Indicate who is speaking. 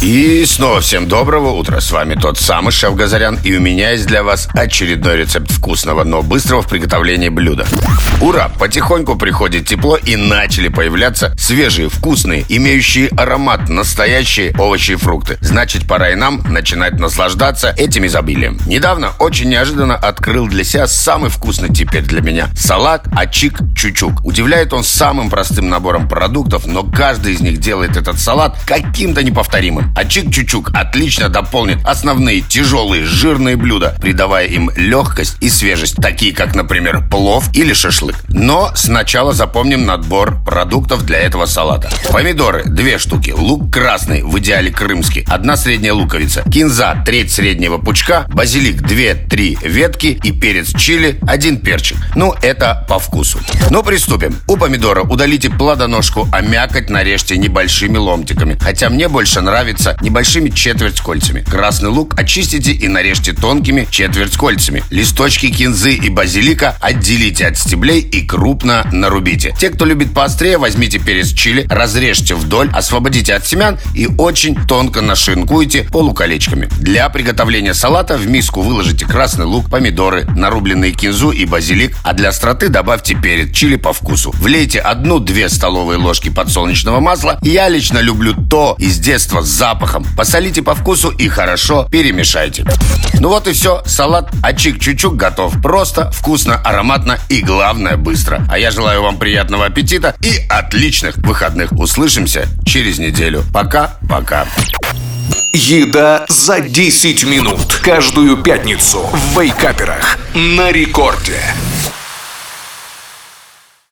Speaker 1: и снова всем доброго утра. С вами тот самый Шеф Газарян. И у меня есть для вас очередной рецепт вкусного, но быстрого в приготовлении блюда. Ура! Потихоньку приходит тепло и начали появляться свежие, вкусные, имеющие аромат настоящие овощи и фрукты. Значит, пора и нам начинать наслаждаться этим изобилием. Недавно очень неожиданно открыл для себя самый вкусный теперь для меня салат Ачик Чучук. Удивляет он самым простым набором продуктов, но каждый из них делает этот салат каким-то неповторимым. А чик-чучук отлично дополнит основные тяжелые жирные блюда, придавая им легкость и свежесть, такие как, например, плов или шашлык. Но сначала запомним набор продуктов для этого салата. Помидоры – две штуки, лук красный, в идеале крымский, одна средняя луковица, кинза – треть среднего пучка, базилик – две-три ветки и перец чили – один перчик. Ну, это по вкусу. Ну, приступим. У помидора удалите плодоножку, а мякоть нарежьте небольшими ломтиками. Хотя мне больше нравится небольшими четверть кольцами. Красный лук очистите и нарежьте тонкими четверть кольцами. Листочки кинзы и базилика отделите от стеблей и крупно нарубите. Те, кто любит поострее, возьмите перец чили, разрежьте вдоль, освободите от семян и очень тонко нашинкуйте полуколечками. Для приготовления салата в миску выложите красный лук, помидоры, нарубленные кинзу и базилик, а для остроты добавьте перец чили по вкусу. Влейте одну-две столовые ложки подсолнечного масла. Я лично люблю то из детства с запахом. Посолите по вкусу и хорошо перемешайте. Ну вот и все. Салат Ачик-Чучук готов. Просто, вкусно, ароматно и, главное, быстро. А я желаю вам приятного аппетита и отличных выходных. Услышимся через неделю. Пока-пока.
Speaker 2: Еда за 10 минут. Каждую пятницу в Вейкаперах. На рекорде.